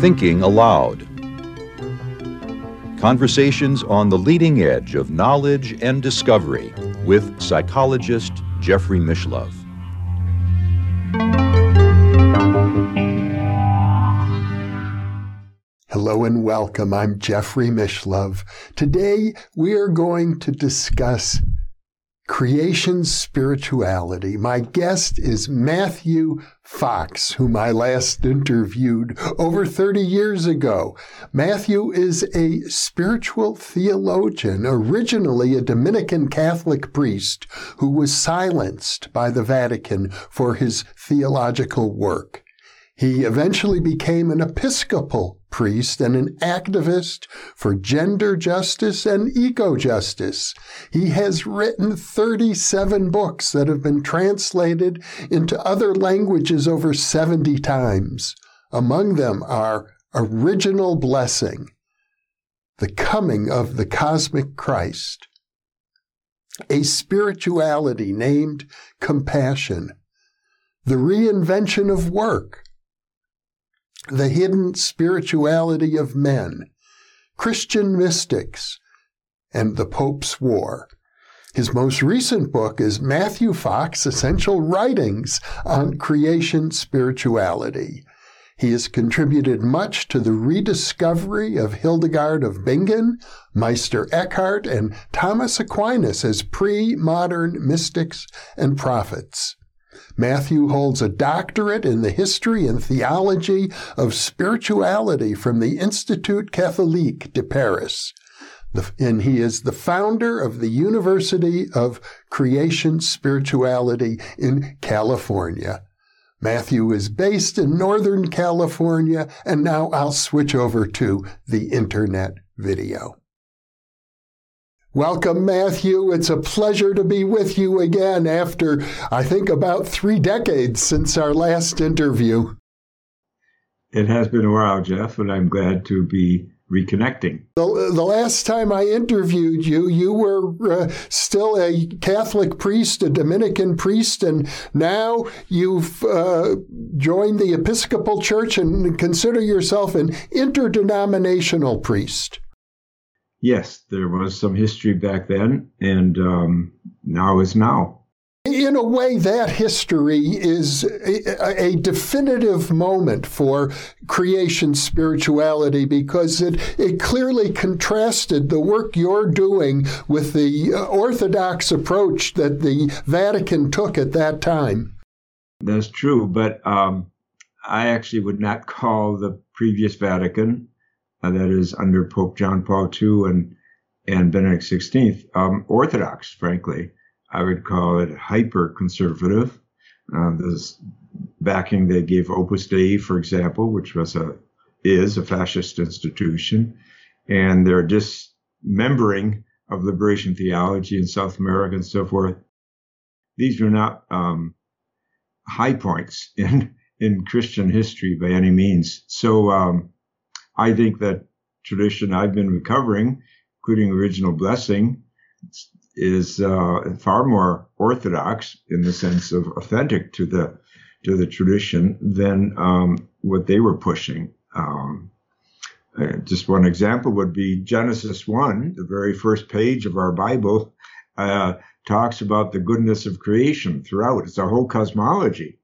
Thinking Aloud. Conversations on the leading edge of knowledge and discovery with psychologist Jeffrey Mishlove. Hello and welcome. I'm Jeffrey Mishlove. Today we are going to discuss creation spirituality. My guest is Matthew Fox, whom I last interviewed over 30 years ago. Matthew is a spiritual theologian, originally a Dominican Catholic priest who was silenced by the Vatican for his theological work. He eventually became an Episcopal priest and an activist for gender justice and eco justice. He has written 37 books that have been translated into other languages over 70 times. Among them are Original Blessing, The Coming of the Cosmic Christ, A Spirituality Named Compassion, The Reinvention of Work, the Hidden Spirituality of Men, Christian Mystics, and the Pope's War. His most recent book is Matthew Fox Essential Writings on Creation Spirituality. He has contributed much to the rediscovery of Hildegard of Bingen, Meister Eckhart, and Thomas Aquinas as pre modern mystics and prophets. Matthew holds a doctorate in the history and theology of spirituality from the Institut Catholique de Paris. and he is the founder of the University of Creation Spirituality in California. Matthew is based in Northern California, and now I'll switch over to the internet video. Welcome, Matthew. It's a pleasure to be with you again after, I think, about three decades since our last interview. It has been a while, Jeff, and I'm glad to be reconnecting. The, the last time I interviewed you, you were uh, still a Catholic priest, a Dominican priest, and now you've uh, joined the Episcopal Church and consider yourself an interdenominational priest. Yes, there was some history back then, and um, now is now. In a way, that history is a, a, definitive moment for creation spirituality because it, it clearly contrasted the work you're doing with the uh, orthodox approach that the Vatican took at that time. That's true, but um, I actually would not call the previous Vatican uh, that is under Pope John Paul II and and Benedict XVI, um, orthodox, frankly. I would call it hyper conservative. Uh, this backing they gave Opus Dei, for example, which was a is a fascist institution, and their dismembering of liberation theology in South America and so forth. These were not um, high points in in Christian history by any means. So um, I think that tradition I've been recovering, including original blessing, is uh, far more orthodox in the sense of authentic to the to the tradition than um, what they were pushing. Um, uh, just one example would be Genesis one, the very first page of our Bible, uh, talks about the goodness of creation throughout. It's a whole cosmology,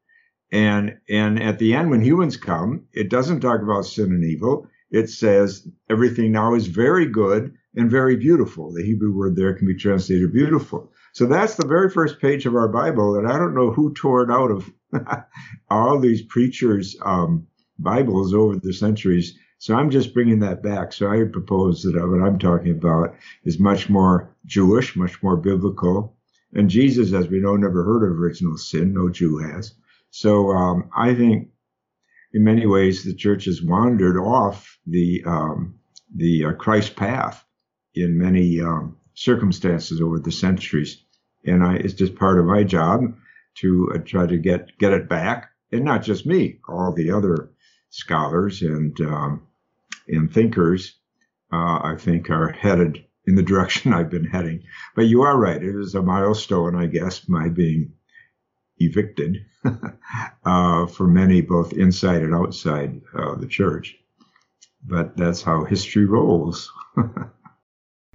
and and at the end, when humans come, it doesn't talk about sin and evil it says everything now is very good and very beautiful. The Hebrew word there can be translated beautiful. So that's the very first page of our Bible, and I don't know who tore it out of all these preachers' um, Bibles over the centuries. So I'm just bringing that back. So I propose that what I'm talking about is much more Jewish, much more biblical. And Jesus, as we know, never heard of original sin. No Jew has. So um, I think in many ways, the church has wandered off the um, the uh, Christ path in many um, circumstances over the centuries, and I, it's just part of my job to uh, try to get get it back, and not just me, all the other scholars and um, and thinkers, uh, I think, are headed in the direction I've been heading. But you are right; it is a milestone, I guess, my being evicted uh, for many, both inside and outside uh, the church. But that's how history rolls.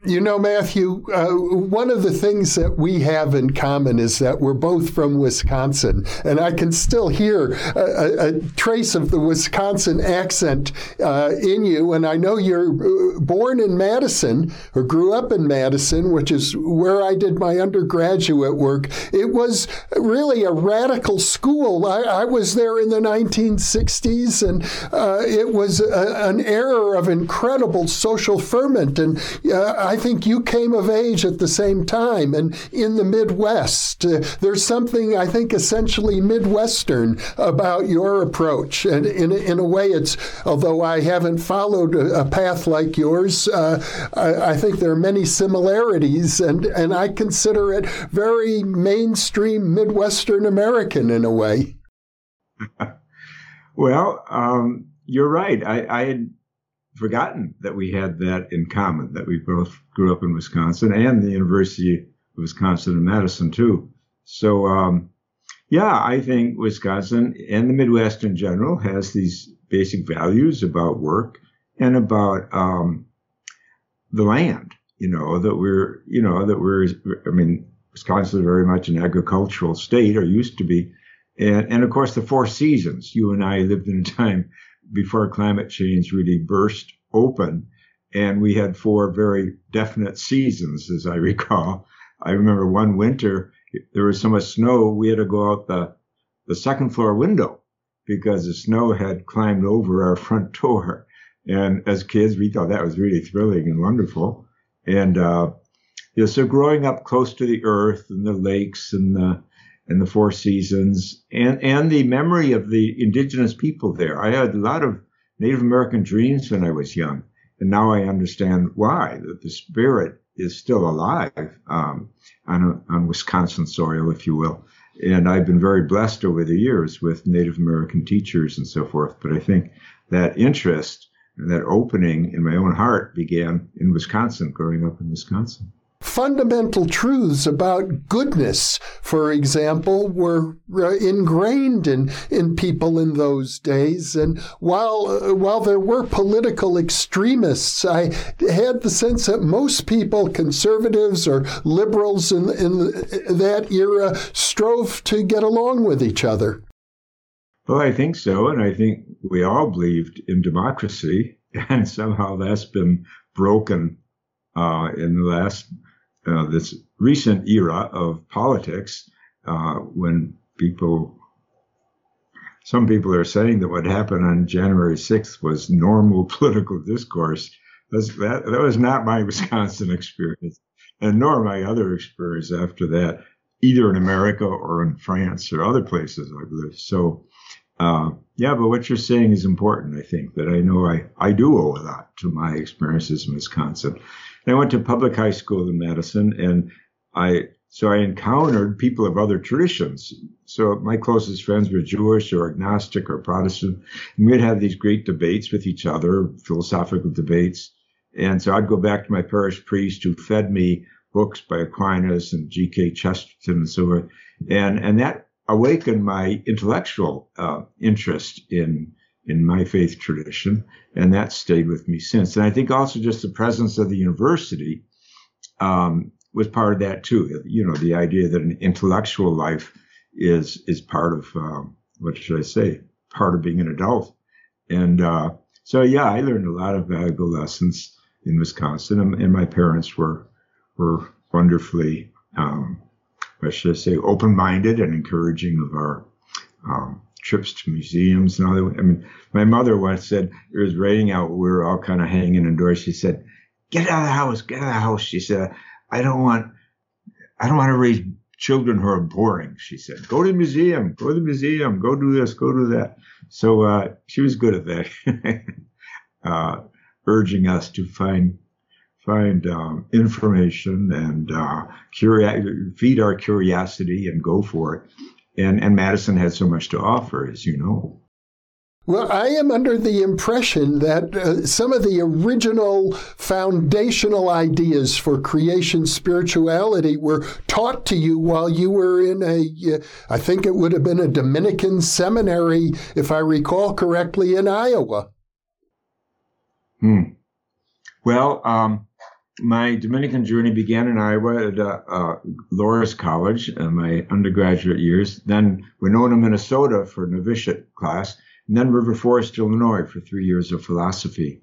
You know, Matthew, uh, one of the things that we have in common is that we're both from Wisconsin, and I can still hear a, a trace of the Wisconsin accent uh, in you. And I know you're uh, born in Madison or grew up in Madison, which is where I did my undergraduate work. It was really a radical school. I, I was there in the 1960s, and uh, it was a, an era of incredible social ferment. And uh, I think you came of age at the same time and in the Midwest. Uh, there's something, I think, essentially Midwestern about your approach. And in, in a way, it's, although I haven't followed a, a path like yours, uh, I, I, think there are many similarities, and, and I consider it very mainstream Midwestern American in a way. well, um, you're right. I, I had forgotten that we had that in common, that we both grew up in Wisconsin and the University of Wisconsin in Madison, too. So, um, yeah, I think Wisconsin and the Midwest in general has these basic values about work and about um, the land. You know that we're, you know that we're. I mean, Wisconsin is very much an agricultural state, or used to be, and and of course the four seasons. You and I lived in a time before climate change really burst open. And we had four very definite seasons, as I recall. I remember one winter, there was so much snow, we had to go out the, the second floor window because the snow had climbed over our front door. And as kids, we thought that was really thrilling and wonderful. And, uh, you know, so growing up close to the earth and the lakes and the, and the four seasons and, and the memory of the indigenous people there. I had a lot of Native American dreams when I was young. And now I understand why, that the spirit is still alive um, on, a, on Wisconsin soil, if you will. And I've been very blessed over the years with Native American teachers and so forth. But I think that interest and that opening in my own heart began in Wisconsin, growing up in Wisconsin fundamental truths about goodness, for example, were uh, ingrained in, in people in those days. And while, uh, while there were political extremists, I had the sense that most people, conservatives or liberals in, in that era, strove to get along with each other. Well, I think so. And I think we all believed in democracy. And somehow that's been broken uh, in the last uh, this recent era of politics uh, when people some people are saying that what happened on January 6th was normal political discourse. That, that was not my Wisconsin experience, and nor my other experience after that, either in America or in France or other places I've lived. So, uh, yeah, but what you're saying is important, I think, that I know I, I do owe a lot to my experiences in Wisconsin. And I went to public high school in Madison, and I so I encountered people of other traditions. So my closest friends were Jewish or agnostic or Protestant, and we'd have these great debates with each other, philosophical debates. And so I'd go back to my parish priest who fed me books by Aquinas and G.K. Chesterton and so forth, and and that awakened my intellectual uh, interest in in my faith tradition, and that stayed with me since. And I think also just the presence of the university um, was part of that too. You know, the idea that an intellectual life is is part of um, what should I say, part of being an adult. And uh, so, yeah, I learned a lot of valuable lessons in Wisconsin, and, and my parents were were wonderfully, um, what should I say, open minded and encouraging of our um, trips to museums and all that. I mean, my mother once said it was raining out. We were all kind of hanging indoors. She said, "Get out of the house! Get out of the house!" She said, "I don't want, I don't want to raise children who are boring." She said, "Go to the museum. Go to the museum. Go do this. Go do that." So uh, she was good at that, uh, urging us to find find um, information and uh, curi- feed our curiosity and go for it and, and Madison had so much to offer, as you know. Well, I am under the impression that uh, some of the original foundational ideas for creation spirituality were taught to you while you were in a, uh, I think it would have been a Dominican seminary, if I recall correctly, in Iowa. Hmm. Well, um, my Dominican journey began in Iowa at uh, uh, Loras College in my undergraduate years, then Winona, Minnesota for novitiate class, and then River Forest, Illinois for three years of philosophy.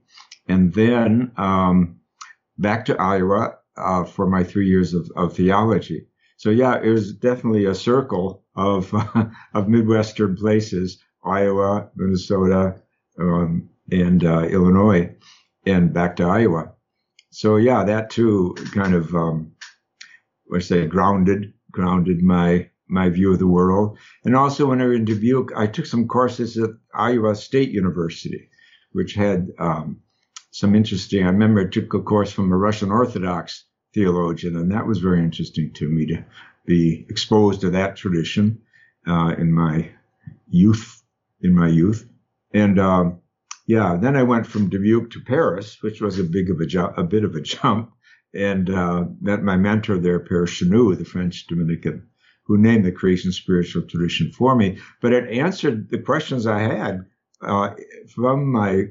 And then um, back to Iowa uh, for my three years of, of, theology. So yeah, it was definitely a circle of, of Midwestern places, Iowa, Minnesota, um, and uh, Illinois, and back to Iowa so yeah, that too kind of um, I say grounded grounded my my view of the world. And also when I was in Dubuque, I took some courses at Iowa State University, which had um, some interesting. I remember I took a course from a Russian Orthodox theologian, and that was very interesting to me to be exposed to that tradition uh, in my youth. In my youth, and um, yeah, then I went from Dubuque to Paris, which was a big of a, ju- a bit of a jump, and uh, met my mentor there, Père Chenu, the French Dominican, who named the creation spiritual tradition for me. But it answered the questions I had uh, from my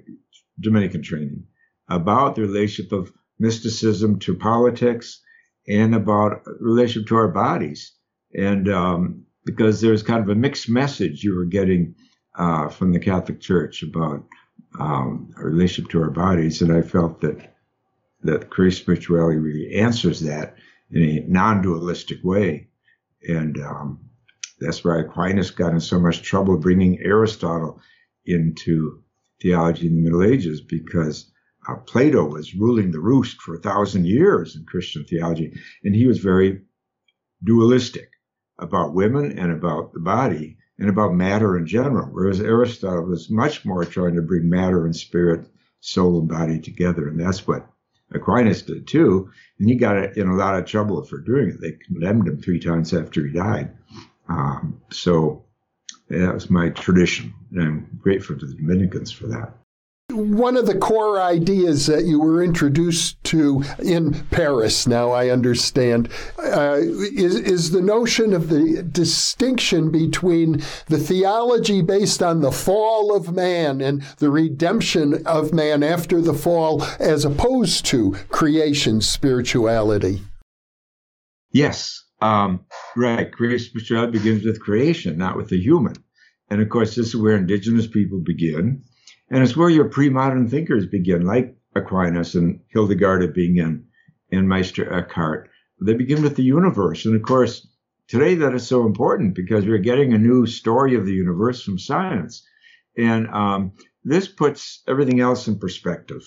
Dominican training about the relationship of mysticism to politics and about relationship to our bodies. And um, because was kind of a mixed message you were getting uh, from the Catholic Church about um, relationship to our bodies. And I felt that that creation spirituality really answers that in a non-dualistic way. And um, that's why Aquinas got in so much trouble bringing Aristotle into theology in the Middle Ages because uh, Plato was ruling the roost for a thousand years in Christian theology, and he was very dualistic about women and about the body and about matter in general, whereas Aristotle was much more trying to bring matter and spirit, soul and body together. And that's what Aquinas did too. And he got in a lot of trouble for doing it. They condemned him three times after he died. Um, so that was my tradition. And I'm grateful to the Dominicans for that one of the core ideas that you were introduced to in Paris, now I understand, uh, is, is the notion of the distinction between the theology based on the fall of man and the redemption of man after the fall, as opposed to creation spirituality. Yes, um, right. Creation spirituality begins with creation, not with the human. And of course, this is where indigenous people begin and it's where your pre-modern thinkers begin, like Aquinas and Hildegard of Bingen and Meister Eckhart. They begin with the universe. And of course, today that is so important because we're getting a new story of the universe from science. And um, this puts everything else in perspective.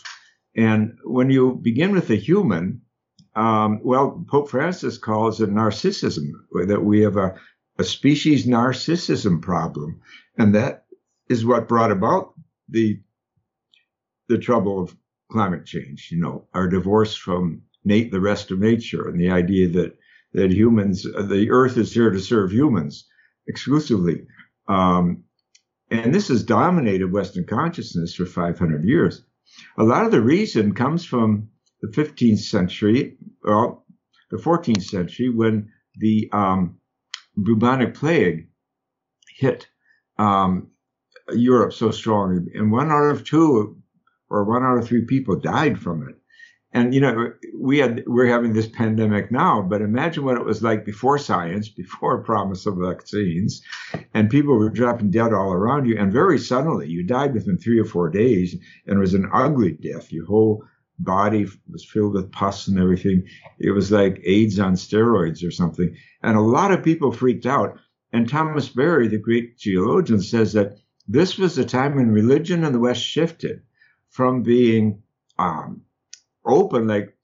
And when you begin with the human, um, well, Pope Francis calls it narcissism, that we have a, a species narcissism problem. And that is what brought about the the trouble of climate change. You know, our divorce from Nate, the rest of nature, and the idea that that humans, the Earth is here to serve humans exclusively. Um, and this has dominated Western consciousness for 500 years. A lot of the reason comes from the 15th century, well, the 14th century, when the um, bubonic plague hit. Um, Europe so strong, and one out of two or one out of three people died from it. And you know, we had we're having this pandemic now, but imagine what it was like before science, before promise of vaccines, and people were dropping dead all around you, and very suddenly you died within three or four days, and it was an ugly death. Your whole body was filled with pus and everything. It was like AIDS on steroids or something, and a lot of people freaked out. And Thomas Berry, the great geologian, says that this was a time when religion in the West shifted from being um, open, like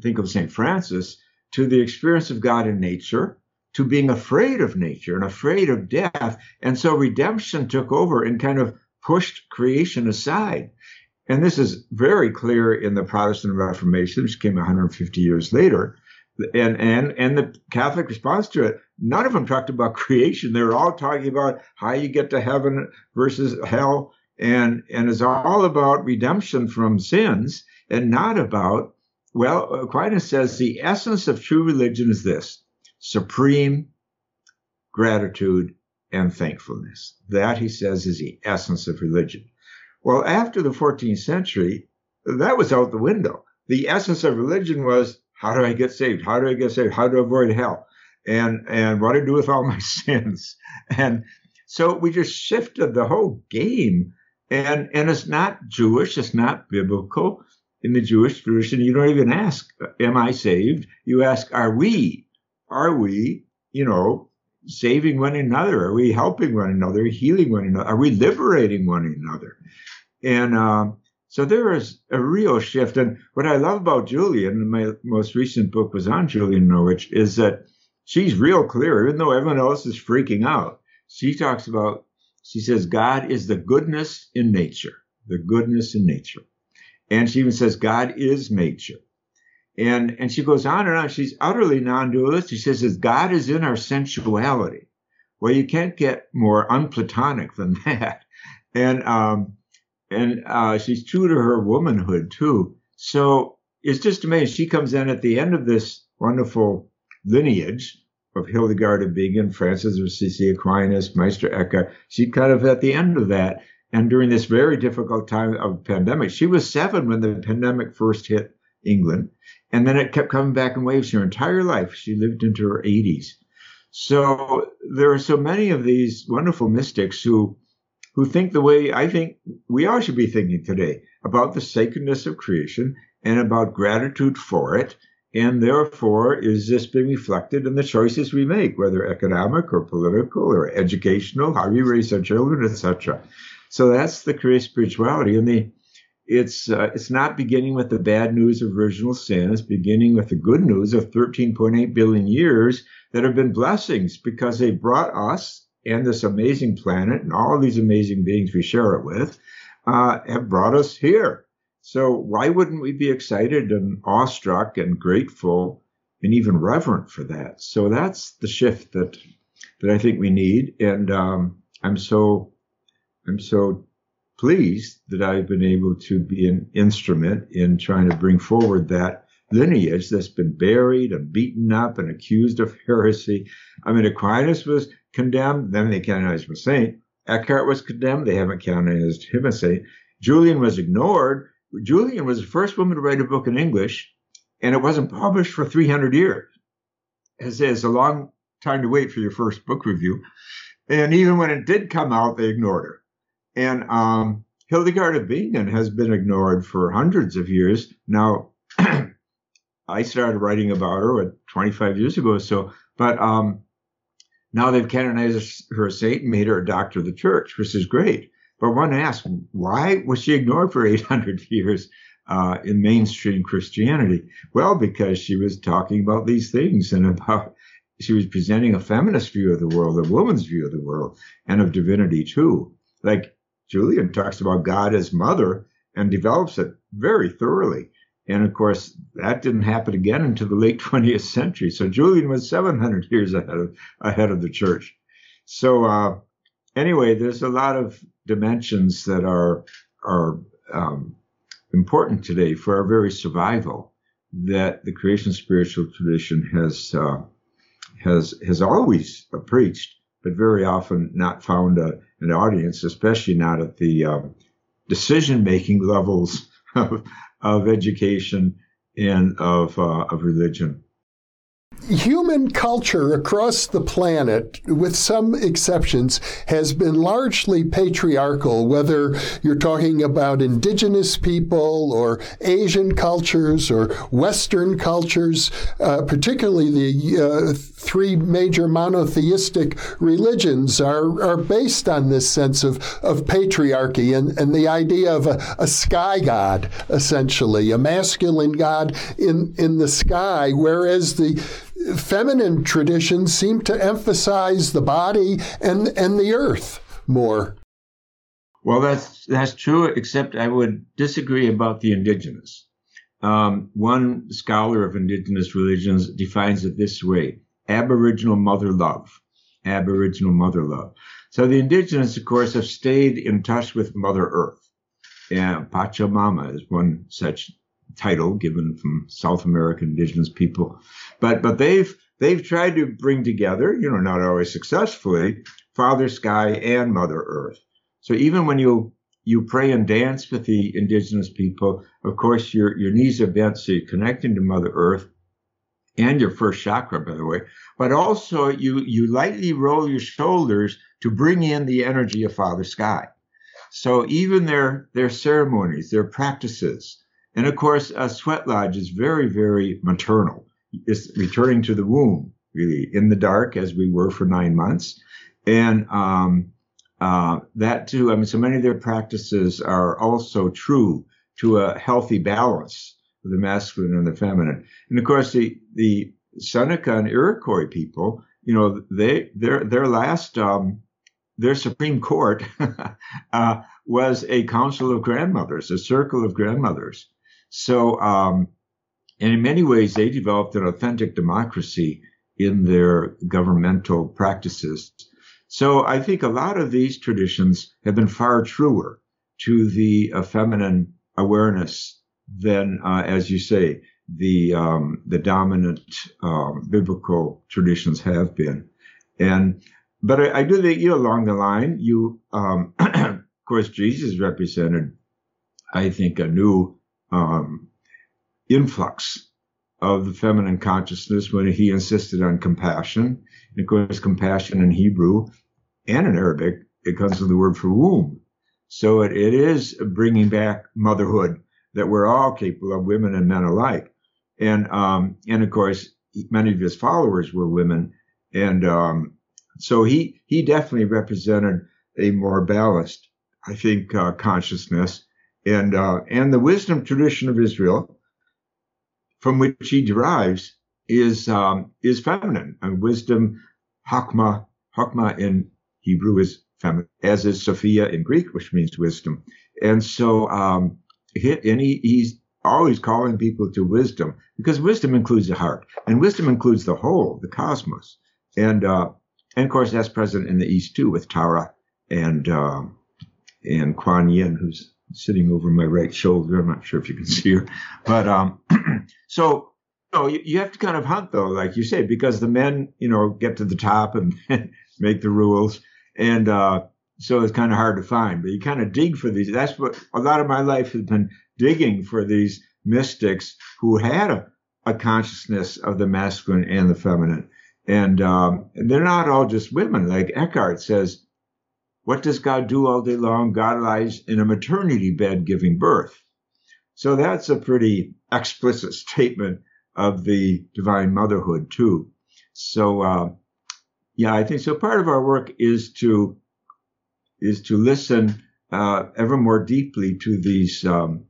think of St. Francis, to the experience of God in nature, to being afraid of nature and afraid of death. And so redemption took over and kind of pushed creation aside. And this is very clear in the Protestant Reformation, which came 150 years later. And, and, and the Catholic response to it none of them talked about creation. They were all talking about how you get to heaven versus hell and and is all about redemption from sins and not about well aquinas says the essence of true religion is this supreme gratitude and thankfulness. That he says is the essence of religion. Well after the 14th century that was out the window. The essence of religion was how do i get saved how do i get saved how do i avoid hell and and what do I do with all my sins? And so we just shifted the whole game. And and it's not Jewish, it's not biblical. In the Jewish tradition, you don't even ask, Am I saved? You ask, Are we? Are we, you know, saving one another? Are we helping one another, healing one another? Are we liberating one another? And um, so there is a real shift. And what I love about Julian, my most recent book was on Julian Norwich, is that she's real clear, even though everyone else is freaking out. She talks about, she says, God is the goodness in nature, the goodness in nature. And she even says, God is nature. And, and she goes on and on. She's utterly non-dualistic. She says, God is in our sensuality. Well, you can't get more unplatonic than that. And, um, and, uh, she's true to her womanhood too. So it's just amazing. She comes in at the end of this wonderful lineage of Hildegard of Bingen, Francis of Assisi, Aquinas, Meister Eckhart. She kind of at the end of that. And during this very difficult time of pandemic, she was seven when the pandemic first hit England. And then it kept coming back in waves her entire life. She lived into her 80s. So there are so many of these wonderful mystics who who think the way I think we all should be thinking today about the sacredness of creation and about gratitude for it and therefore, is this being reflected in the choices we make, whether economic or political or educational, how we raise our children, etc. So that's the creative spirituality, and the it's uh, it's not beginning with the bad news of original sin. It's beginning with the good news of 13.8 billion years that have been blessings because they brought us and this amazing planet and all these amazing beings we share it with uh, have brought us here. So why wouldn't we be excited and awestruck and grateful and even reverent for that? So that's the shift that that I think we need, and um, I'm so I'm so pleased that I've been able to be an instrument in trying to bring forward that lineage that's been buried and beaten up and accused of heresy. I mean, Aquinas was condemned, then they canonized him a saint. Eckhart was condemned, they haven't canonized him a saint. Julian was ignored, Julian was the first woman to write a book in English, and it wasn't published for 300 years. It's, it's a long time to wait for your first book review. And even when it did come out, they ignored her. And um, Hildegard of Bingen has been ignored for hundreds of years. Now, I started writing about her what, 25 years ago or so, but um, now they've canonized her a saint and made her a doctor of the church, which is great. But one asks, why was she ignored for 800 years uh, in mainstream Christianity? Well, because she was talking about these things and about, she was presenting a feminist view of the world, a woman's view of the world, and of divinity too. Like Julian talks about God as mother and develops it very thoroughly. And of course, that didn't happen again until the late 20th century. So Julian was 700 years ahead of, ahead of the church. So, uh, anyway, there's a lot of dimensions that are are um, important today for our very survival that the creation spiritual tradition has uh, has has always preached, but very often not found a, an audience, especially not at the um, decision making levels of education and of uh, of religion human culture across the planet, with some exceptions, has been largely patriarchal, whether you're talking about indigenous people or Asian cultures or Western cultures, uh, particularly the uh, three major monotheistic religions are, are based on this sense of, of patriarchy and, and the idea of a, a sky god, essentially, a masculine god in, in the sky, whereas the feminine traditions seem to emphasize the body and and the earth more. Well, that's that's true. Except I would disagree about the indigenous. Um, one scholar of indigenous religions defines it this way: Aboriginal mother love. Aboriginal mother love. So the indigenous, of course, have stayed in touch with Mother Earth. And Pachamama is one such title given from South American indigenous people. But but they've they've tried to bring together, you know, not always successfully, Father Sky and Mother Earth. So even when you you pray and dance with the indigenous people, of course your your knees are bent, so you're connecting to Mother Earth and your first chakra, by the way. But also you you lightly roll your shoulders to bring in the energy of Father Sky. So even their their ceremonies, their practices, and of course, a sweat lodge is very, very maternal. It's returning to the womb, really, in the dark as we were for nine months. And um, uh, that too, I mean, so many of their practices are also true to a healthy balance of the masculine and the feminine. And of course, the, the Seneca and Iroquois people, you know, they, their, their last, um, their Supreme Court uh, was a council of grandmothers, a circle of grandmothers. So, um, and in many ways, they developed an authentic democracy in their governmental practices. So I think a lot of these traditions have been far truer to the uh, feminine awareness than, uh, as you say, the um, the dominant um, biblical traditions have been. And but I, I do think you know, along the line, you um, of course Jesus represented, I think, a new um, influx of the feminine consciousness when he insisted on compassion. And of course, compassion in Hebrew and in Arabic, it comes from the word for womb. So it, it is bringing back motherhood that we're all capable of, women and men alike. And, um, and of course, many of his followers were women. And, um, so he, he definitely represented a more balanced, I think, uh, consciousness and uh, and the wisdom tradition of Israel, from which he derives, is um, is feminine. And wisdom, hakma, hakma in Hebrew is feminine, as is Sophia in Greek, which means wisdom. And so, um, and he, he's always calling people to wisdom because wisdom includes the heart, and wisdom includes the whole, the cosmos. And uh, and of course, that's present in the East too, with Tara and um, and Kuan Yin, who's sitting over my right shoulder. I'm not sure if you can see her, but um, so you, know, you, you have to kind of hunt though, like you say, because the men, you know, get to the top and make the rules, and uh, so it's kind of hard to find. But you kind of dig for these. That's what a lot of my life has been digging for these mystics who had a, a consciousness of the masculine and the feminine. And um, they're not all just women. Like Eckhart says, what does God do all day long? God lies in a maternity bed giving birth. So that's a pretty explicit statement of the divine motherhood too. So uh, yeah, I think so. Part of our work is to is to listen uh, ever more deeply to these um,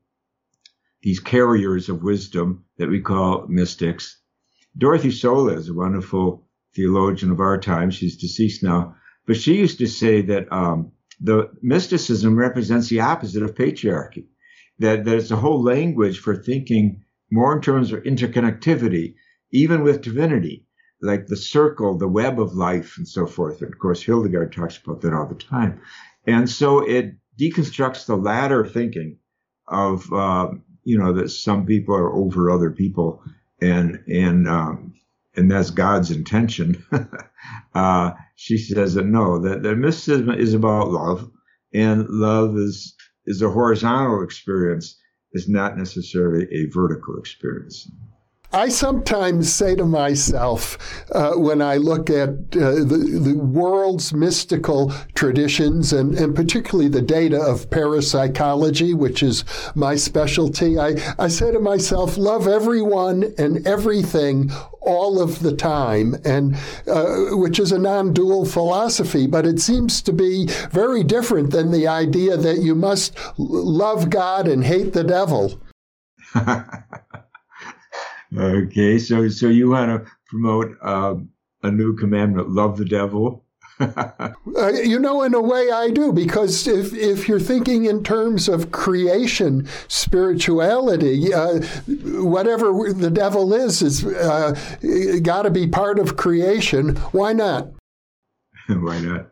these carriers of wisdom that we call mystics. Dorothee Soelle is a wonderful theologian of our time. She's deceased now, but she used to say that um, the mysticism represents the opposite of patriarchy, that there's a whole language for thinking more in terms of interconnectivity, even with divinity, like the circle, the web of life, and so forth. And of course, Hildegard talks about that all the time. And so it deconstructs the ladder thinking of, uh, you know, that some people are over other people and, and, um, and that's God's intention. uh, she says that no, that, that mysticism is about love, and love is is a horizontal experience, is not necessarily a vertical experience. I sometimes say to myself uh, when I look at uh, the, the world's mystical traditions and, and particularly the data of parapsychology, which is my specialty, I, I say to myself, love everyone and everything all of the time, and uh, which is a non-dual philosophy, but it seems to be very different than the idea that you must love God and hate the devil. Okay, so so you want to promote um, a new commandment: love the devil. uh, you know, in a way, I do because if if you're thinking in terms of creation, spirituality, uh, whatever the devil is, is uh, got to be part of creation. Why not? Why not?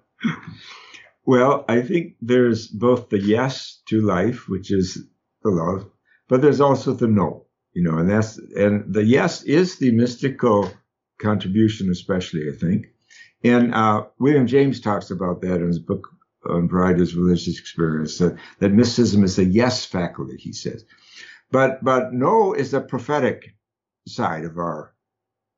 Well, I think there's both the yes to life, which is the love, but there's also the no, you know, and that's, and the yes is the mystical contribution, especially, I think. And uh, William James talks about that in his book on Variety Religious Experience, that, that mysticism is the yes faculty, he says. But, but no is the prophetic side of our,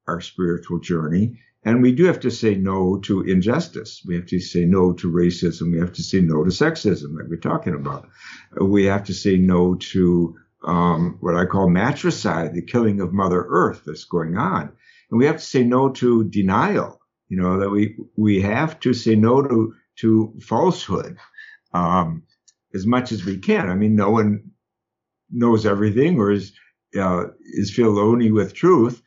our spiritual journey. And we do have to say no to injustice. We have to say no to racism. We have to say no to sexism, like we're talking about. We have to say no to um, what I call matricide, the killing of Mother Earth that's going on. And we have to say no to denial. You know that we we have to say no to to falsehood um, as much as we can. I mean, no one knows everything or is uh, is filoni with truth,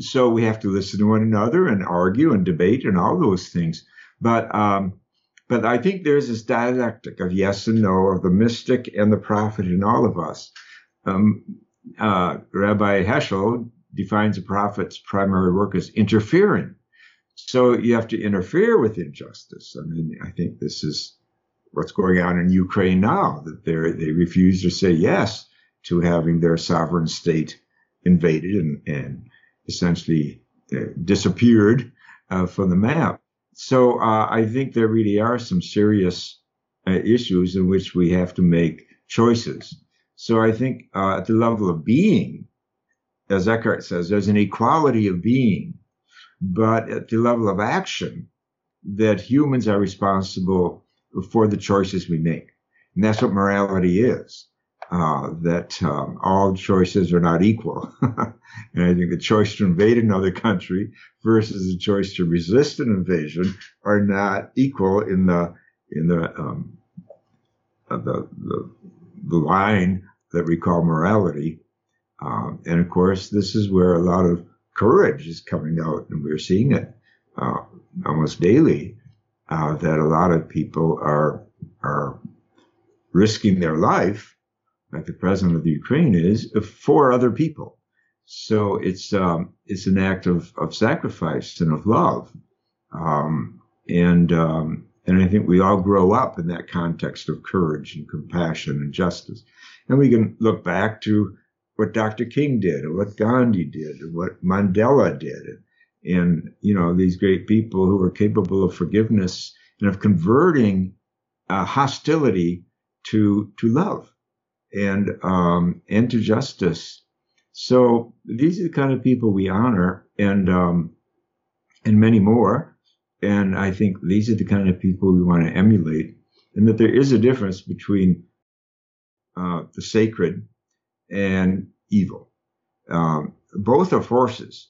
so we have to listen to one another and argue and debate and all those things. But um, but I think there's this dialectic of yes and no, of the mystic and the prophet in all of us. Um, uh, Rabbi Heschel defines a prophet's primary work as interfering. So you have to interfere with injustice. I mean, I think this is what's going on in Ukraine now, that they they refuse to say yes to having their sovereign state invaded and, and essentially uh, disappeared uh, from the map. So uh, I think there really are some serious uh, issues in which we have to make choices. So I think uh, at the level of being, as Eckhart says, there's an equality of being, but at the level of action, that humans are responsible for the choices we make. And that's what morality is uh, that um, all choices are not equal. and I think the choice to invade another country versus the choice to resist an invasion are not equal in the in the um, the, the, the line that we call morality. Um, and of course, this is where a lot of courage is coming out, and we're seeing it uh, almost daily. Uh, that a lot of people are are risking their life like the president of the Ukraine is, for other people. So it's um, it's an act of, of sacrifice and of love, um, and um, and I think we all grow up in that context of courage and compassion and justice, and we can look back to what Dr. King did, and what Gandhi did, and what Mandela did, and you know these great people who were capable of forgiveness and of converting uh, hostility to to love and um, and to justice. So these are the kind of people we honor, and um, and many more. And I think these are the kind of people we want to emulate, and that there is a difference between uh, the sacred and evil. Um, both are forces,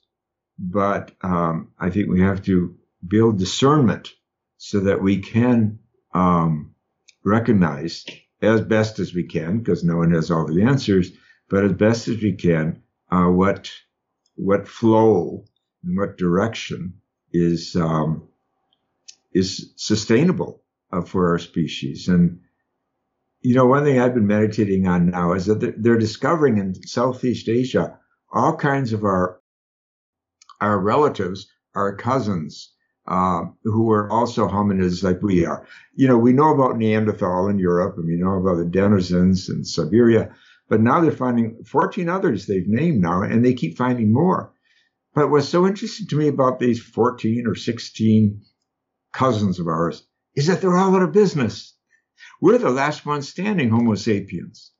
but um, I think we have to build discernment so that we can um, recognize as best as we can, because no one has all the answers, but as best as we can, uh, what what flow and what direction is um, is sustainable uh, for our species. And you know, one thing I've been meditating on now is that they're, discovering in Southeast Asia all kinds of our our relatives, our cousins, uh, who are also hominids like we are. You know, we know about Neanderthal in Europe and we know about the Denisovans in Siberia, but now they're finding 14 others they've named now and they keep finding more. But what's so interesting to me about these 14 or 16 cousins of ours is that they're all out of business. We're the last ones standing, Homo sapiens.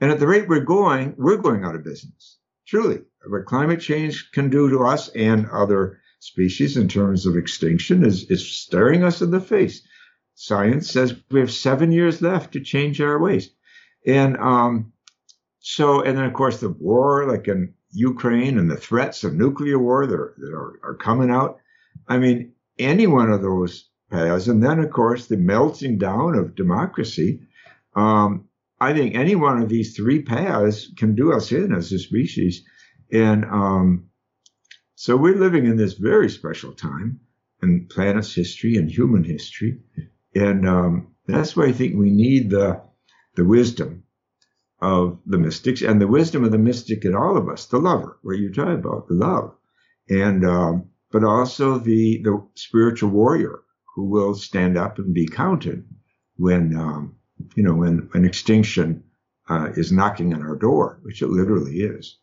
And at the rate we're going, we're going out of business. Truly, what climate change can do to us and other species in terms of extinction is, is staring us in the face. Science says we have seven years left to change our ways. And um, so, and then of course the war, like in Ukraine and the threats of nuclear war that are, that are, are coming out. I mean, any one of those paths, and then of course the melting down of democracy. Um, I think any one of these three paths can do us in as a species. And um, so we're living in this very special time in planet's history and human history. And um, that's why I think we need the, the wisdom of the mystics and the wisdom of the mystic in all of us, the lover, what you're talking about, the love. And, um, but also the, the spiritual warrior who will stand up and be counted when, um, you know, when, when extinction uh, is knocking on our door, which it literally is.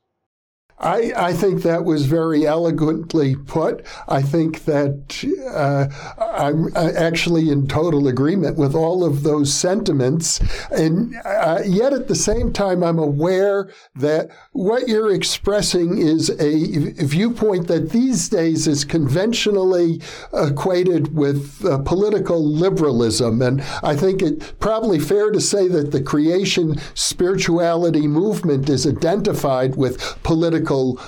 I, I think that was very eloquently put. I think that uh, I'm actually in total agreement with all of those sentiments. And uh, yet at the same time, I'm aware that what you're expressing is a viewpoint that these days is conventionally equated with uh, political liberalism. And I think it's probably fair to say that the creation spirituality movement is identified with political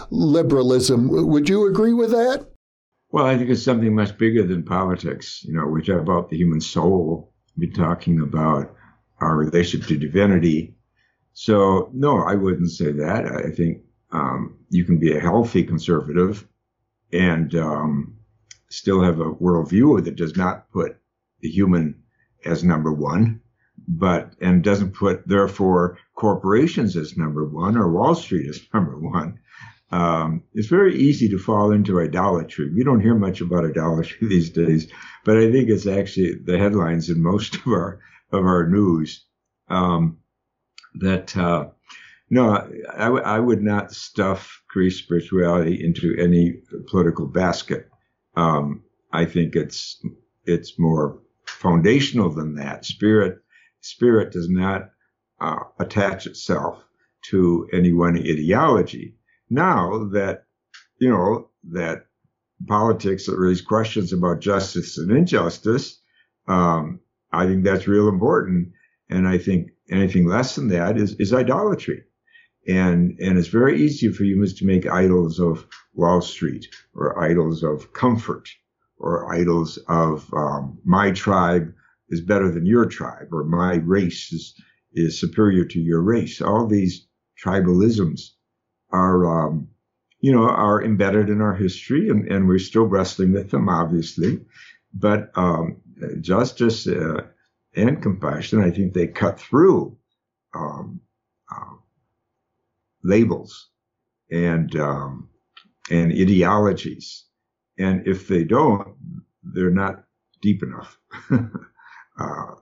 liberalism. Would you agree with that? Well, I think it's something much bigger than politics. You know, we talk about the human soul. We're talking about our relationship to divinity. So, no, I wouldn't say that. I think um, you can be a healthy conservative and um, still have a worldview that does not put the human as number one, but and doesn't put therefore corporations as number one or Wall Street as number one. Um, it's very easy to fall into idolatry. We don't hear much about idolatry these days, but I think it's actually the headlines in most of our of our news. Um, that uh, no, I, w- I would not stuff Greek spirituality into any political basket. Um, I think it's it's more foundational than that. Spirit spirit does not uh, attach itself to any one ideology now that, you know, that politics that raise questions about justice and injustice, um, I think that's real important. And I think anything less than that is, is idolatry. And, and it's very easy for humans to make idols of Wall Street or idols of comfort or idols of um, my tribe is better than your tribe or my race is, is superior to your race. All these tribalisms are, um, you know, are embedded in our history, and, and, we're still wrestling with them, obviously. But um, justice uh, and compassion, I think they cut through um, uh, labels and um, and ideologies, and if they don't, they're not deep enough. uh,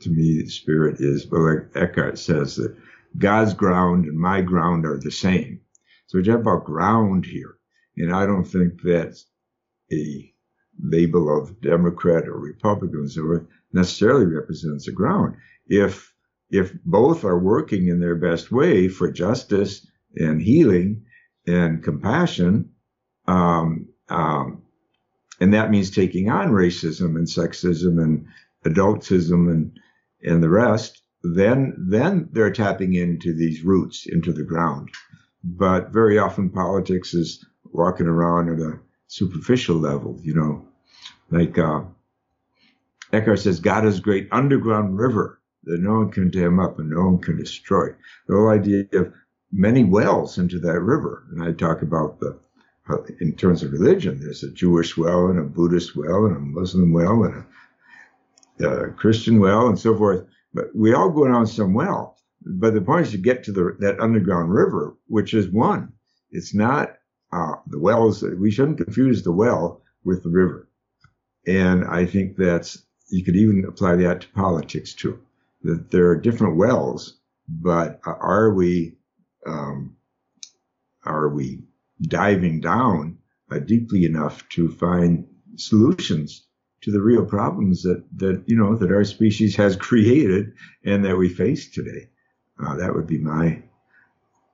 to me, the spirit is, well, like Eckhart says that God's ground and my ground are the same. So we talk about ground here. And I don't think that's a label of Democrat or Republican necessarily represents the ground. If if both are working in their best way for justice and healing and compassion, um, um, and that means taking on racism and sexism and adultism and and the rest, then then they're tapping into these roots into the ground. But very often politics is walking around at a superficial level, you know, like uh, Eckhart says, God is a great underground river that no one can dam up and no one can destroy. The whole idea of many wells into that river, and I talk about the in terms of religion, there's a Jewish well and a Buddhist well and a Muslim well and a, a Christian well and so forth. But we all go down some well. But the point is to get to the, that underground river, which is one. It's not uh, the wells. We shouldn't confuse the well with the river. And I think that's you could even apply that to politics too. That there are different wells, but are we um, are we diving down uh, deeply enough to find solutions to the real problems that that you know that our species has created and that we face today? Uh, that would be my,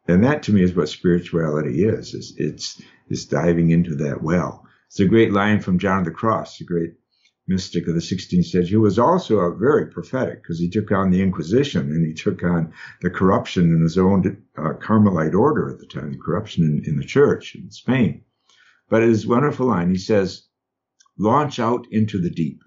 and that to me is what spirituality is. It's, it's, it's diving into that well. It's a great line from John of the Cross, a great mystic of the 16th century, who was also a very prophetic because he took on the Inquisition and he took on the corruption in his own uh, Carmelite order at the time, the corruption in, in the church in Spain. But his wonderful line, he says, launch out into the deep.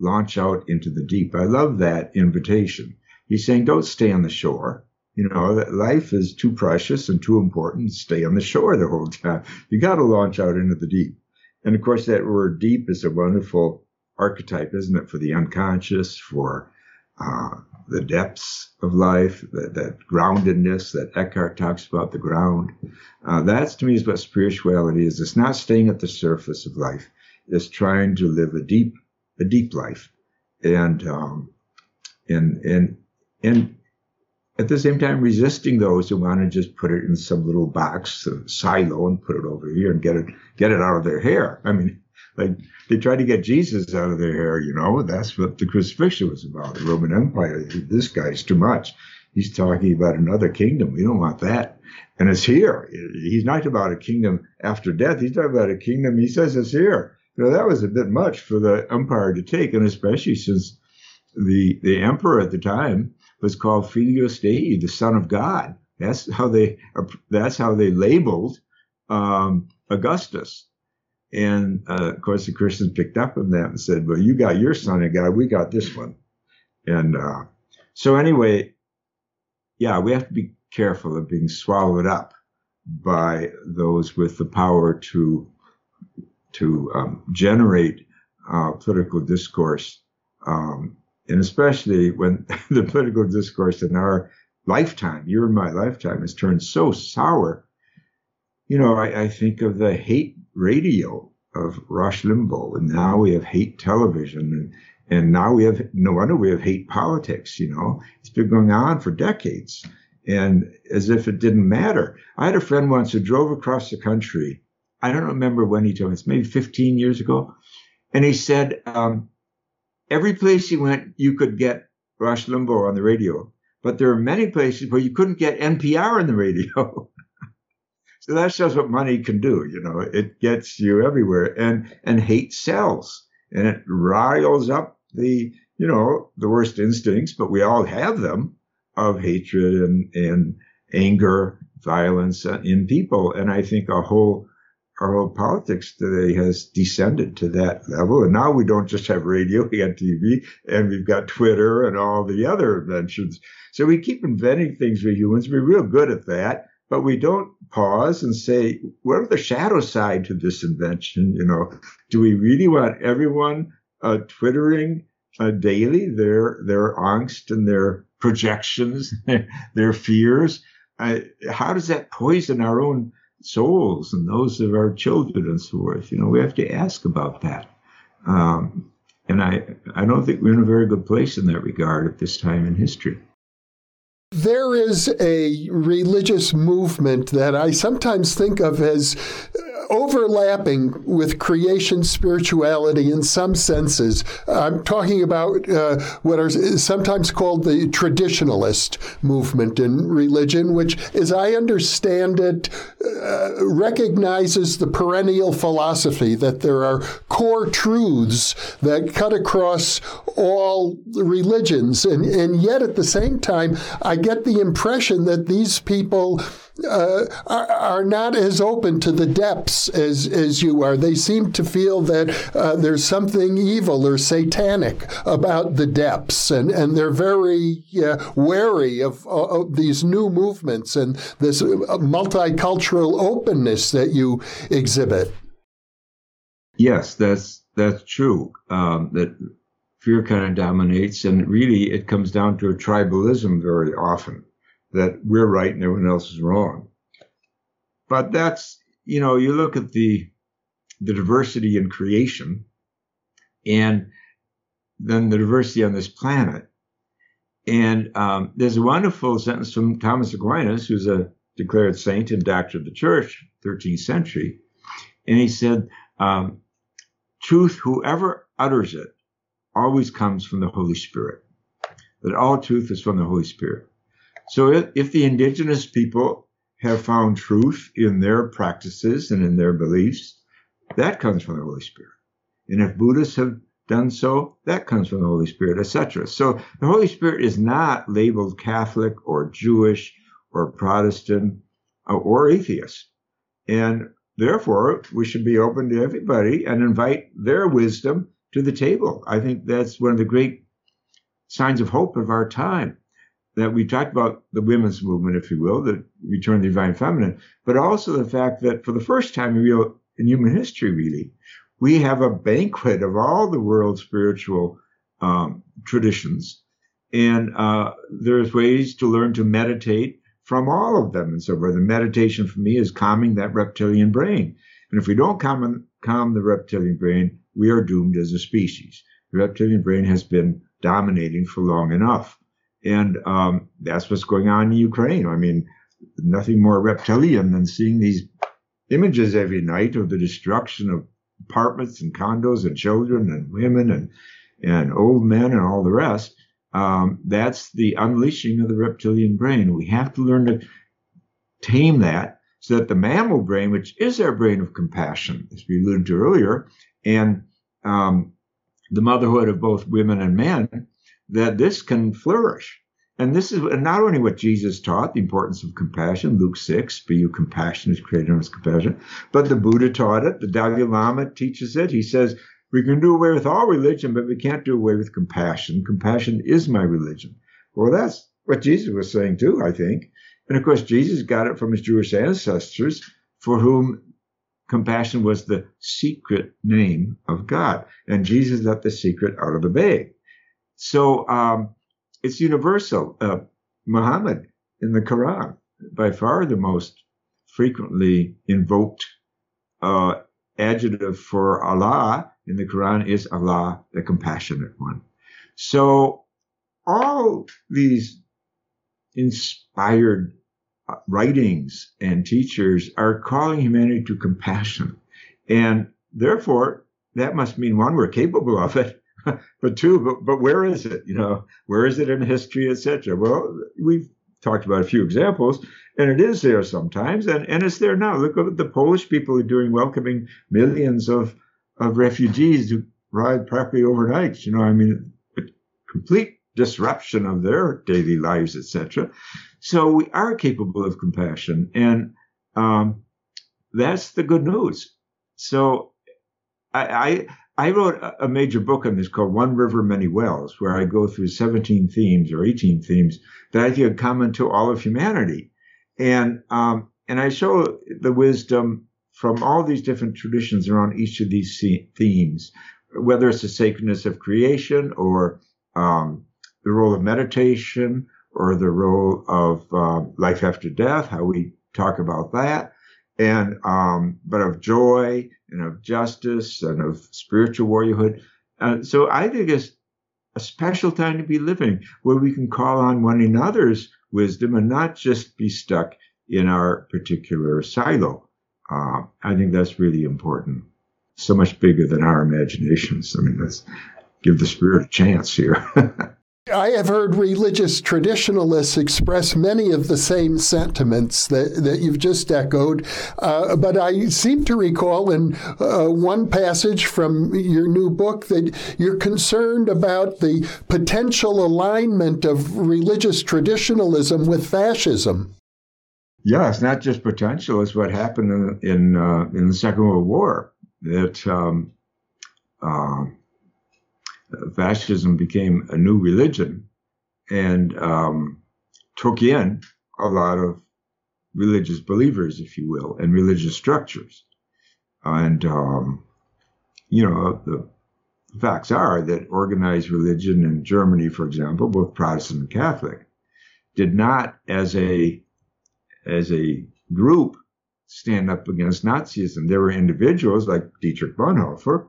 Launch out into the deep. I love that invitation He's saying, don't stay on the shore. You know, life is too precious and too important to stay on the shore the whole time. You got to launch out into the deep. And of course, that word deep is a wonderful archetype, isn't it, for the unconscious, for uh, the depths of life, that, that, groundedness that Eckhart talks about, the ground. Uh, that's to me is what spirituality is. It's not staying at the surface of life. It's trying to live a deep a deep life, and um, and and and at the same time resisting those who want to just put it in some little box, silo, and put it over here and get it get it out of their hair. I mean, like they tried to get Jesus out of their hair. You know, that's what the crucifixion was about. The Roman Empire. This guy's too much. He's talking about another kingdom. We don't want that. And it's here. He's not about a kingdom after death. He's talking about a kingdom. He says it's here. You know, that was a bit much for the empire to take, and especially since the the emperor at the time was called Filius Dei, the Son of God. That's how they that's how they labeled um, Augustus. And uh, of course, the Christians picked up on that and said, "Well, you got your Son of God, we got this one." And uh, so, anyway, yeah, we have to be careful of being swallowed up by those with the power to to um, generate uh, political discourse, um, and especially when the political discourse in our lifetime, your and my lifetime, has turned so sour. You know, I, I think of the hate radio of Rush Limbaugh, and now we have hate television, and and now we have no wonder we have hate politics. You know, it's been going on for decades and as if it didn't matter. I had a friend once who drove across the country. I don't remember when he told me, it's maybe 15 years ago. And he said, um, every place you went, you could get Rush Limbaugh on the radio, but there are many places where you couldn't get NPR on the radio. so that shows what money can do. You know, it gets you everywhere and, and hate sells and it riles up the, you know, the worst instincts, but we all have them of hatred and, and anger, violence uh, in people. And I think a whole our politics today has descended to that level. And now we don't just have radio, we got TV, and we've got Twitter and all the other inventions. So we keep inventing things we humans. We're real good at that, but we don't pause and say, what are the shadow side to this invention? You know, do we really want everyone uh, twittering uh, daily their their angst and their projections, their fears. how does that poison our own souls and those of our children and so forth? You know, we have to ask about that. Um, and I, I don't think we're in a very good place in that regard at this time in history. There is a religious movement that I sometimes think of as overlapping with creation spirituality in some senses. I'm talking about uh, what are sometimes called the traditionalist movement in religion, which, as I understand it, uh, recognizes the perennial philosophy that there are core truths that cut across all religions. And, and yet, at the same time, I get the impression that these people uh, are, are, not as open to the depths as, as you are. They seem to feel that uh, there's something evil or satanic about the depths, and, and they're very uh, wary of, of, these new movements and this uh, multicultural openness that you exhibit. Yes, that's that's true. Um, that fear kind of dominates, and really it comes down to a tribalism very often that we're right and everyone else is wrong. But that's, you know, you look at the, the diversity in creation and then the diversity on this planet. And um, there's a wonderful sentence from Thomas Aquinas, who's a declared saint and doctor of the church, 13th century. And he said, um, truth, whoever utters it, always comes from the Holy Spirit. That all truth is from the Holy Spirit. So if, if the indigenous people have found truth in their practices and in their beliefs, that comes from the Holy Spirit. And if Buddhists have done so, that comes from the Holy Spirit, etc. So the Holy Spirit is not labeled Catholic or Jewish or Protestant uh, or atheist. And therefore, we should be open to everybody and invite their wisdom to the table. I think that's one of the great signs of hope of our time that we talked about the women's movement, if you will, the return of the divine feminine, but also the fact that for the first time in real in human history, really, we have a banquet of all the world's spiritual um, traditions, and uh, there's ways to learn to meditate from all of them and so forth. The meditation for me is calming that reptilian brain, and if we don't calm calm the reptilian brain, we are doomed as a species. The reptilian brain has been dominating for long enough. And um, that's what's going on in Ukraine. I mean, nothing more reptilian than seeing these images every night of the destruction of apartments and condos and children and women and and old men and all the rest. Um, that's the unleashing of the reptilian brain. We have to learn to tame that so that the mammal brain, which is our brain of compassion, as we alluded to earlier, and um, the motherhood of both women and men, that this can flourish. And this is not only what Jesus taught, the importance of compassion, Luke 6, be you compassionate, created with compassion, but the Buddha taught it, the Dalai Lama teaches it. He says, we can do away with all religion, but we can't do away with compassion. Compassion is my religion. Well, that's what Jesus was saying too, I think. And of course, Jesus got it from his Jewish ancestors for whom compassion was the secret name of God. And Jesus let the secret out of the bag. So, um, it's universal. Uh, Muhammad in the Quran, by far the most frequently invoked uh, adjective for Allah in the Quran is Allah, the compassionate one. So all these inspired uh, writings and teachers are calling humanity to compassion. And therefore, that must mean one, we're capable of it, but two, but, but where is it? You know, where is it in history, etc.? Well, we've talked about a few examples, and it is there sometimes, and, and it's there now. Look at the Polish people are doing welcoming millions of of refugees who arrived practically overnight. You know, I mean, complete disruption of their daily lives, etc. So we are capable of compassion, and um, that's the good news. So I, I wrote a major book on this called One River, Many Wells, where I go through 17 themes or 18 themes that I think are common to all of humanity. And, um, and I show the wisdom from all these different traditions around each of these themes, whether it's the sacredness of creation or um, the role of meditation or the role of uh, life after death, how we talk about that, and um, but of joy and of justice and of spiritual warriorhood. Uh, so I think it's a special time to be living where we can call on one another's wisdom and not just be stuck in our particular silo. Uh, I think that's really important. So much bigger than our imaginations. I mean, let's give the spirit a chance here. I have heard religious traditionalists express many of the same sentiments that, that you've just echoed, uh, but I seem to recall in uh, one passage from your new book that you're concerned about the potential alignment of religious traditionalism with fascism. Yeah, it's not just potential; it's what happened in in, uh, in the Second World War. That um, uh, fascism became a new religion and um, took in a lot of religious believers, if you will, and religious structures. And, um, you know, the facts are that organized religion in Germany, for example, both Protestant and Catholic, did not, as a as a group, stand up against Nazism. There were individuals like Dietrich Bonhoeffer,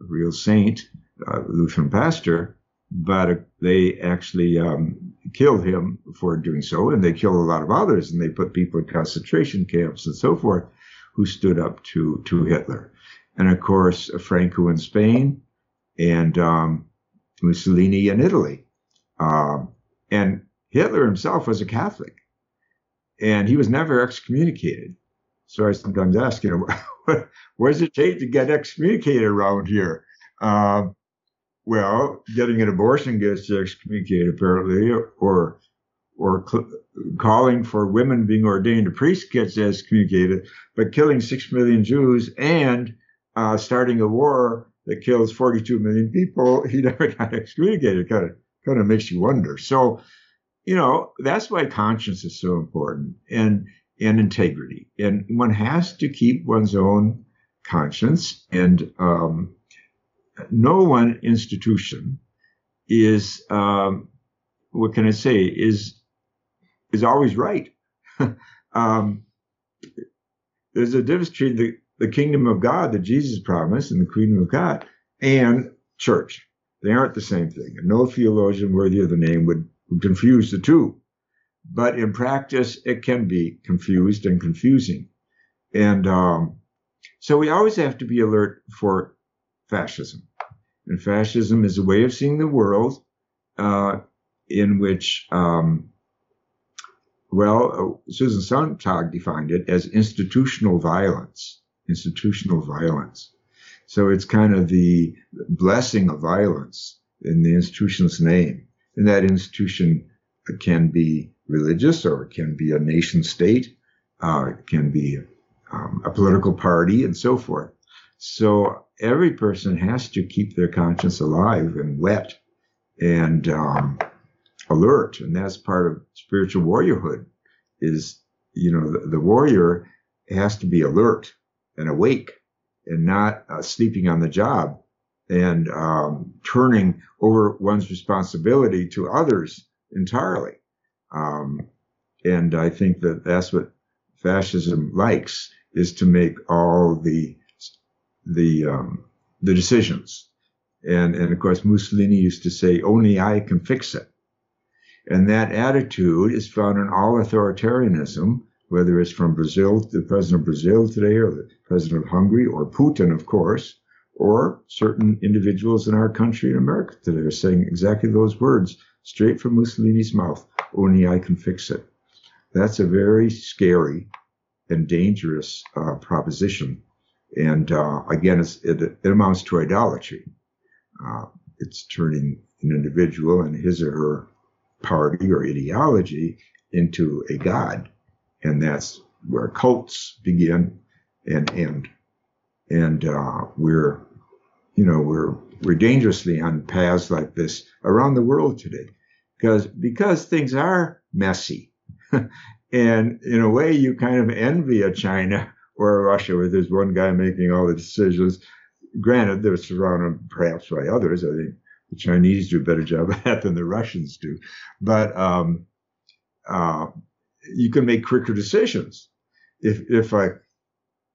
a real saint, uh, Lutheran pastor, but they actually um, killed him for doing so, and they killed a lot of others, and they put people in concentration camps and so forth who stood up to to Hitler, and of course Franco in Spain, and um, Mussolini in Italy, um, and Hitler himself was a Catholic, and he was never excommunicated. So I sometimes ask, you know, what, does it take to get excommunicated around here? Uh, well, getting an abortion gets excommunicated apparently, or or cl- calling for women being ordained a priest gets excommunicated, but killing six million Jews and uh, starting a war that kills 42 million people, he never got excommunicated. Kind of kind of makes you wonder. So, you know, that's why conscience is so important and and integrity, and one has to keep one's own conscience and um, no one institution is um, what can I say is is always right. um, there's a difference between the, the kingdom of God that Jesus promised and the kingdom of God and church. They aren't the same thing. No theologian worthy of the name would, would confuse the two. But in practice, it can be confused and confusing. And um, so we always have to be alert for fascism. And fascism is a way of seeing the world uh, in which, um, well, uh, Susan Sontag defined it as institutional violence. Institutional violence. So it's kind of the blessing of violence in the institution's name. And that institution can be religious or it can be a nation state, uh, it can be um, a political party, and so forth. So every person has to keep their conscience alive and wet and um, alert, and that's part of spiritual warriorhood. Is you know the, the warrior has to be alert and awake and not uh, sleeping on the job and um, turning over one's responsibility to others entirely. Um, and I think that that's what fascism likes is to make all the the um, the decisions. And and of course Mussolini used to say, "Only I can fix it." And that attitude is found in all authoritarianism, whether it's from Brazil, the president of Brazil today, or the president of Hungary, or Putin, of course, or certain individuals in our country in America today are saying exactly those words straight from Mussolini's mouth. Only I can fix it. That's a very scary and dangerous uh, proposition. And uh, again, it, it, amounts to idolatry. Uh, it's turning an individual and his or her party or ideology into a god. And that's where cults begin and end. And uh, we're, you know, we're we're dangerously on paths like this around the world today, because because things are messy, and in a way you kind of envy a China or Russia where there's one guy making all the decisions. Granted, they're surrounded perhaps by others. I think the Chinese do a better job of that than the Russians do, but um, uh, you can make quicker decisions if if a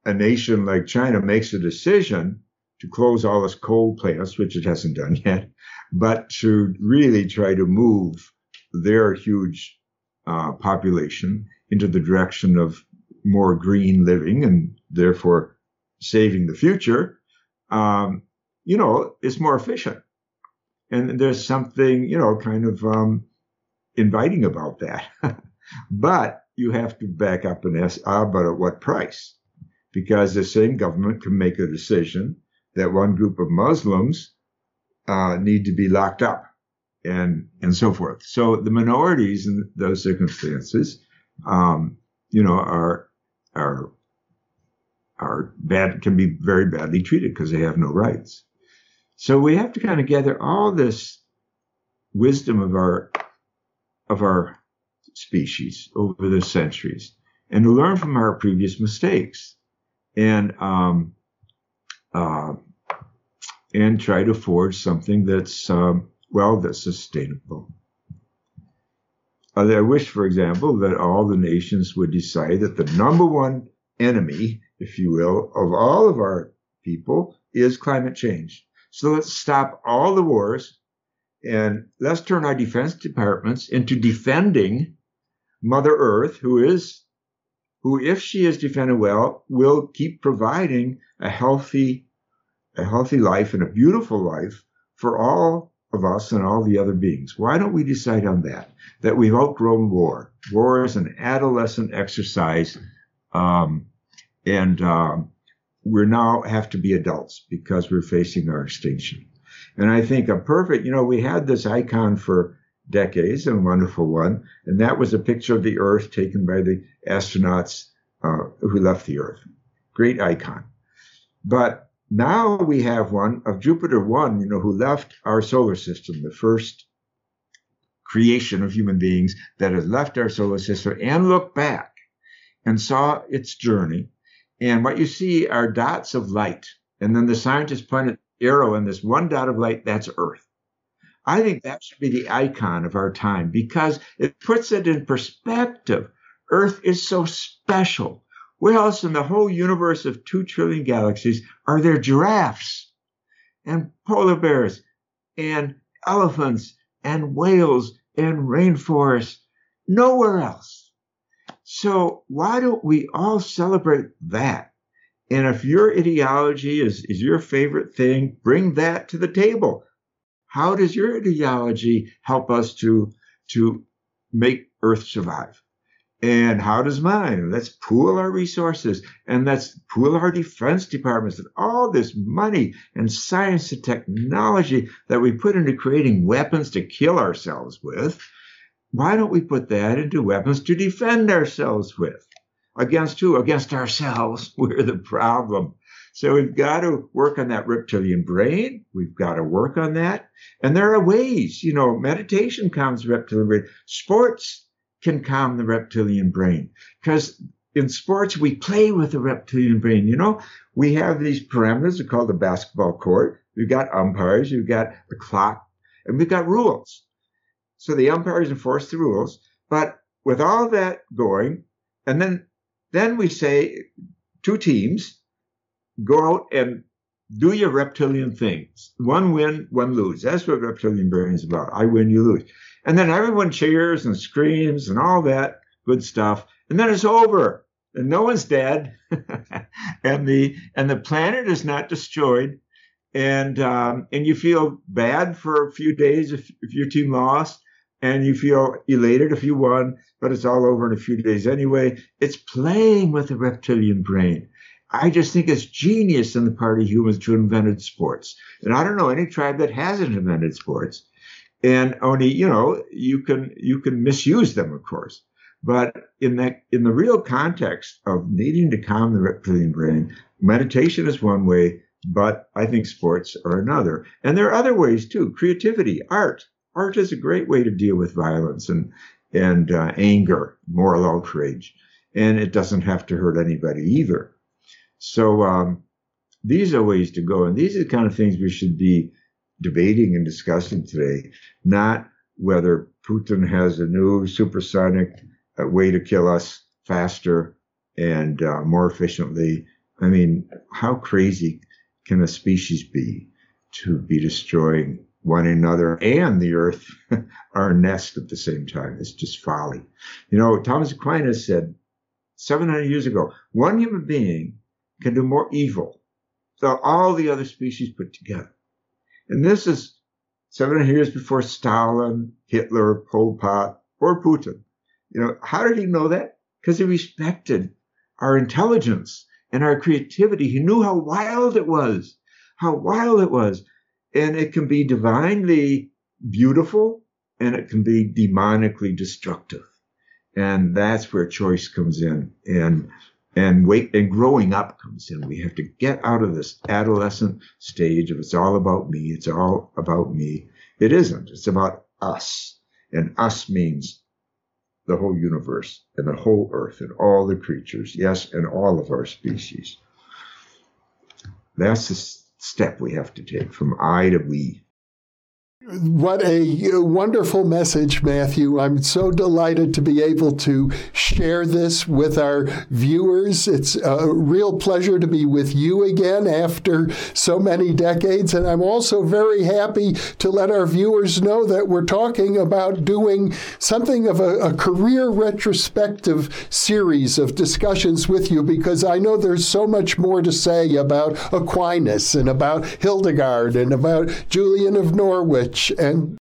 a nation like China makes a decision to close all its coal plants, which it hasn't done yet, but to really try to move their huge uh, population into the direction of more green living and therefore saving the future, um, you know, is more efficient. And there's something, you know, kind of um, inviting about that. but you have to back up and ask, ah, but at what price? Because the same government can make a decision that one group of Muslims uh, need to be locked up and and so forth. So the minorities in those circumstances, um, you know, are are are bad can be very badly treated because they have no rights. So we have to kind of gather all this wisdom of our of our species over the centuries and learn from our previous mistakes and um, uh, and try to forge something that's um, well that's sustainable. I wish, for example, that all the nations would decide that the number one enemy, if you will, of all of our people is climate change. So let's stop all the wars and let's turn our defense departments into defending Mother Earth, who is, who, if she is defended well, will keep providing a healthy, a healthy life and a beautiful life for all of us and all the other beings. Why don't we decide on that? That we've outgrown war. War is an adolescent exercise, um, and um, we now have to be adults because we're facing our extinction. And I think a perfect, you know, we had this icon for decades, a wonderful one, and that was a picture of the Earth taken by the astronauts uh, who left the Earth. Great icon. But now we have one of Voyager 1, you know, who left our solar system, the first creation of human beings that has left our solar system and looked back and saw its journey. And what you see are dots of light. And then the scientists pointed arrow in this one dot of light, that's Earth. I think that should be the icon of our time because it puts it in perspective. Earth is so special. Where else in the whole universe of two trillion galaxies are there giraffes and polar bears and elephants and whales and rainforests. Nowhere else. So why don't we all celebrate that? And if your ideology is, is your favorite thing, bring that to the table. How does your ideology help us to, to make Earth survive? And how does mine? Let's pool our resources and let's pool our defense departments and all this money and science and technology that we put into creating weapons to kill ourselves with. Why don't we put that into weapons to defend ourselves with? Against who? Against ourselves. We're the problem. So we've got to work on that reptilian brain. We've got to work on that. And there are ways, you know, meditation the reptilian brain. Sports can calm the reptilian brain because in sports we play with the reptilian brain. You know, we have these parameters called the basketball court. We've got umpires. We've got the clock, and we've got rules. So the umpires enforce the rules. But with all that going, and then then we say two teams go out and do your reptilian things. One win, one lose. That's what reptilian brain is about. I win, you lose. And then everyone cheers and screams and all that good stuff. And then it's over and no one's dead. and the, and the planet is not destroyed. And, um, and you feel bad for a few days if, if your team lost and you feel elated if you won, but it's all over in a few days anyway. It's playing with the reptilian brain. I just think it's genius on the part of humans to invent sports. And I don't know any tribe that hasn't invented sports. And only you know you can you can misuse them of course. But in that in the real context of needing to calm the reptilian brain meditation is one way but i think sports are another. And there are other ways too. Creativity art. Art is a great way to deal with violence and and uh, anger moral outrage. And it doesn't have to hurt anybody either so um, these are ways to go and these are the kind of things we should be debating and discussing today, not whether Putin has a new supersonic uh, way to kill us faster and uh, more efficiently. I mean, how crazy can a species be to be destroying one another and the earth, our nest at the same time? It's just folly. You know, Thomas Aquinas said 700 years ago, one human being can do more evil than all the other species put together. And this is 700 years before Stalin, Hitler, Pol Pot, or Putin. You know, how did he know that? Because he respected our intelligence and our creativity. He knew how wild it was, how wild it was. And it can be divinely beautiful and it can be demonically destructive. And that's where choice comes in. And and wait and growing up comes in. We have to get out of this adolescent stage of it's all about me it's all about me. It isn't. It's about us. And us means the whole universe and the whole earth and all the creatures yes and all of our species. That's the step we have to take from i to we what a wonderful message, Matthew. I'm so delighted to be able to share this with our viewers. It's a real pleasure to be with you again after so many decades. And I'm also very happy to let our viewers know that we're talking about doing something of a, a career retrospective series of discussions with you because I know there's so much more to say about Aquinas and about Hildegard and about Julian of Norwich and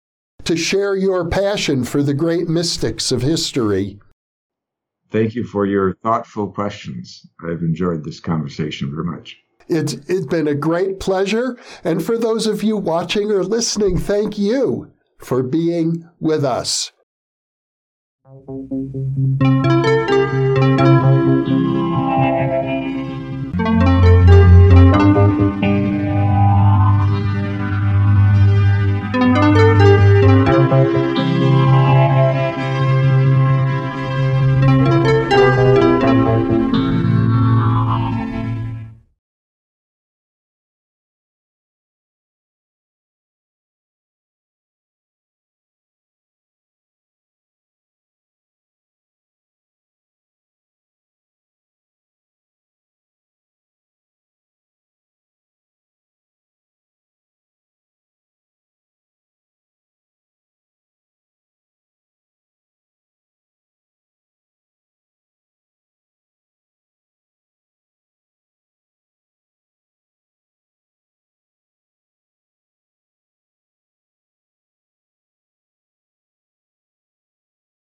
to share your passion for the great mystics of history. Thank you for your thoughtful questions. I've enjoyed this conversation very much. It's, it's been a great pleasure. And for those of you watching or listening, thank you for being with us. Thank you.